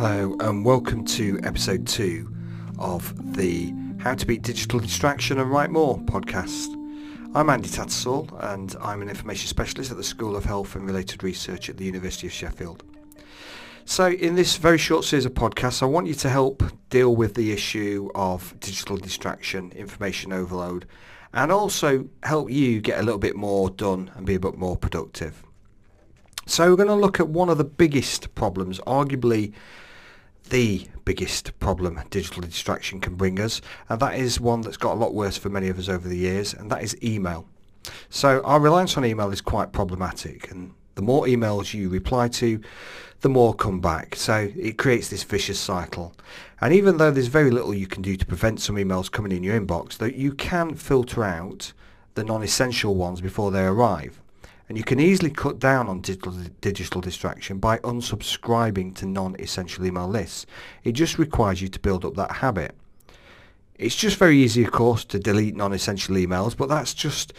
Hello and welcome to episode two of the How to Beat Digital Distraction and Write More podcast. I'm Andy Tattersall and I'm an information specialist at the School of Health and Related Research at the University of Sheffield. So in this very short series of podcasts I want you to help deal with the issue of digital distraction, information overload and also help you get a little bit more done and be a bit more productive. So we're going to look at one of the biggest problems, arguably the biggest problem digital distraction can bring us, and that is one that's got a lot worse for many of us over the years, and that is email. So our reliance on email is quite problematic, and the more emails you reply to, the more come back. So it creates this vicious cycle. And even though there's very little you can do to prevent some emails coming in your inbox, though you can filter out the non-essential ones before they arrive. And you can easily cut down on digital, digital distraction by unsubscribing to non-essential email lists. It just requires you to build up that habit. It's just very easy, of course, to delete non-essential emails, but that's just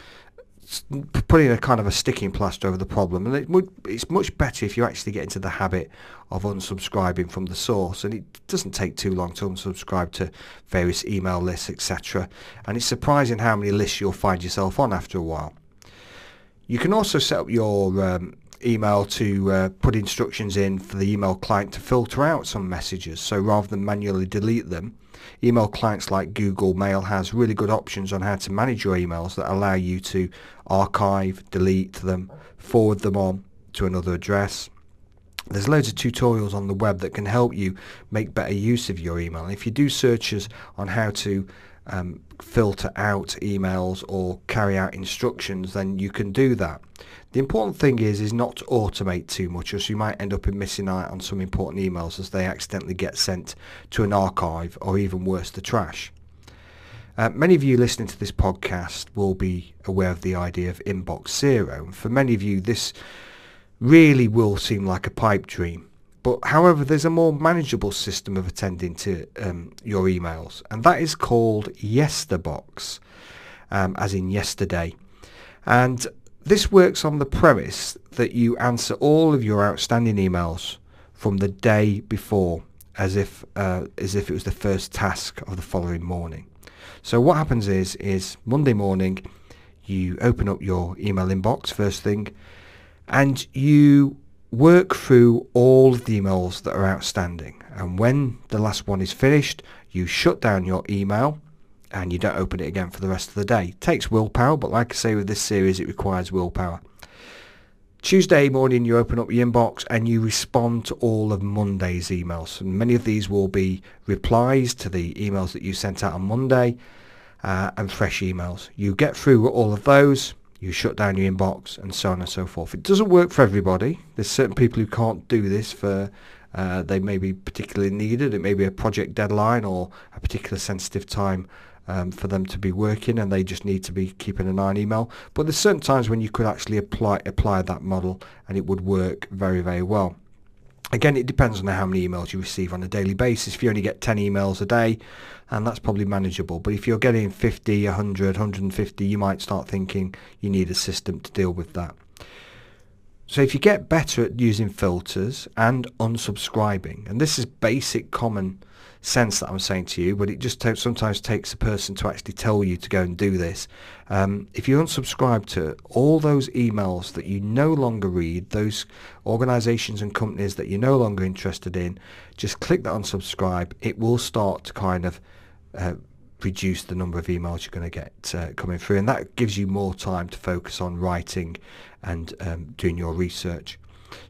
putting a kind of a sticking plaster over the problem. And it would, it's much better if you actually get into the habit of unsubscribing from the source. And it doesn't take too long to unsubscribe to various email lists, etc. And it's surprising how many lists you'll find yourself on after a while. You can also set up your um, email to uh, put instructions in for the email client to filter out some messages. So rather than manually delete them, email clients like Google Mail has really good options on how to manage your emails that allow you to archive, delete them, forward them on to another address. There's loads of tutorials on the web that can help you make better use of your email. If you do searches on how to um, filter out emails or carry out instructions, then you can do that. The important thing is is not to automate too much, as you might end up in missing out on some important emails as they accidentally get sent to an archive or even worse, the trash. Uh, many of you listening to this podcast will be aware of the idea of inbox zero. For many of you, this really will seem like a pipe dream. But however, there's a more manageable system of attending to um, your emails, and that is called Yesterbox, um, as in yesterday. And this works on the premise that you answer all of your outstanding emails from the day before, as if uh, as if it was the first task of the following morning. So what happens is is Monday morning, you open up your email inbox first thing, and you work through all of the emails that are outstanding and when the last one is finished you shut down your email and you don't open it again for the rest of the day. It takes willpower but like I say with this series it requires willpower. Tuesday morning you open up your inbox and you respond to all of Monday's emails and many of these will be replies to the emails that you sent out on Monday uh, and fresh emails. You get through all of those you shut down your inbox and so on and so forth. It doesn't work for everybody. There's certain people who can't do this for uh, they may be particularly needed. It may be a project deadline or a particular sensitive time um, for them to be working and they just need to be keeping an eye on email. But there's certain times when you could actually apply apply that model and it would work very, very well. Again, it depends on how many emails you receive on a daily basis. If you only get 10 emails a day, and that's probably manageable. But if you're getting 50, 100, 150, you might start thinking you need a system to deal with that. So if you get better at using filters and unsubscribing, and this is basic common sense that I'm saying to you, but it just sometimes takes a person to actually tell you to go and do this. Um, if you unsubscribe to all those emails that you no longer read, those organizations and companies that you're no longer interested in, just click that unsubscribe. It will start to kind of uh, reduce the number of emails you're going to get uh, coming through and that gives you more time to focus on writing and um, doing your research.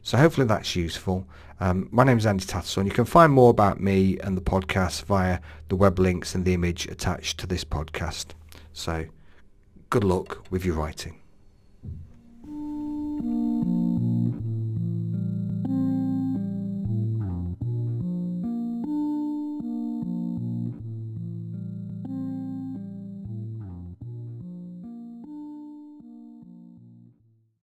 So hopefully that's useful. Um, my name is Andy Tattersall. You can find more about me and the podcast via the web links and the image attached to this podcast. So good luck with your writing.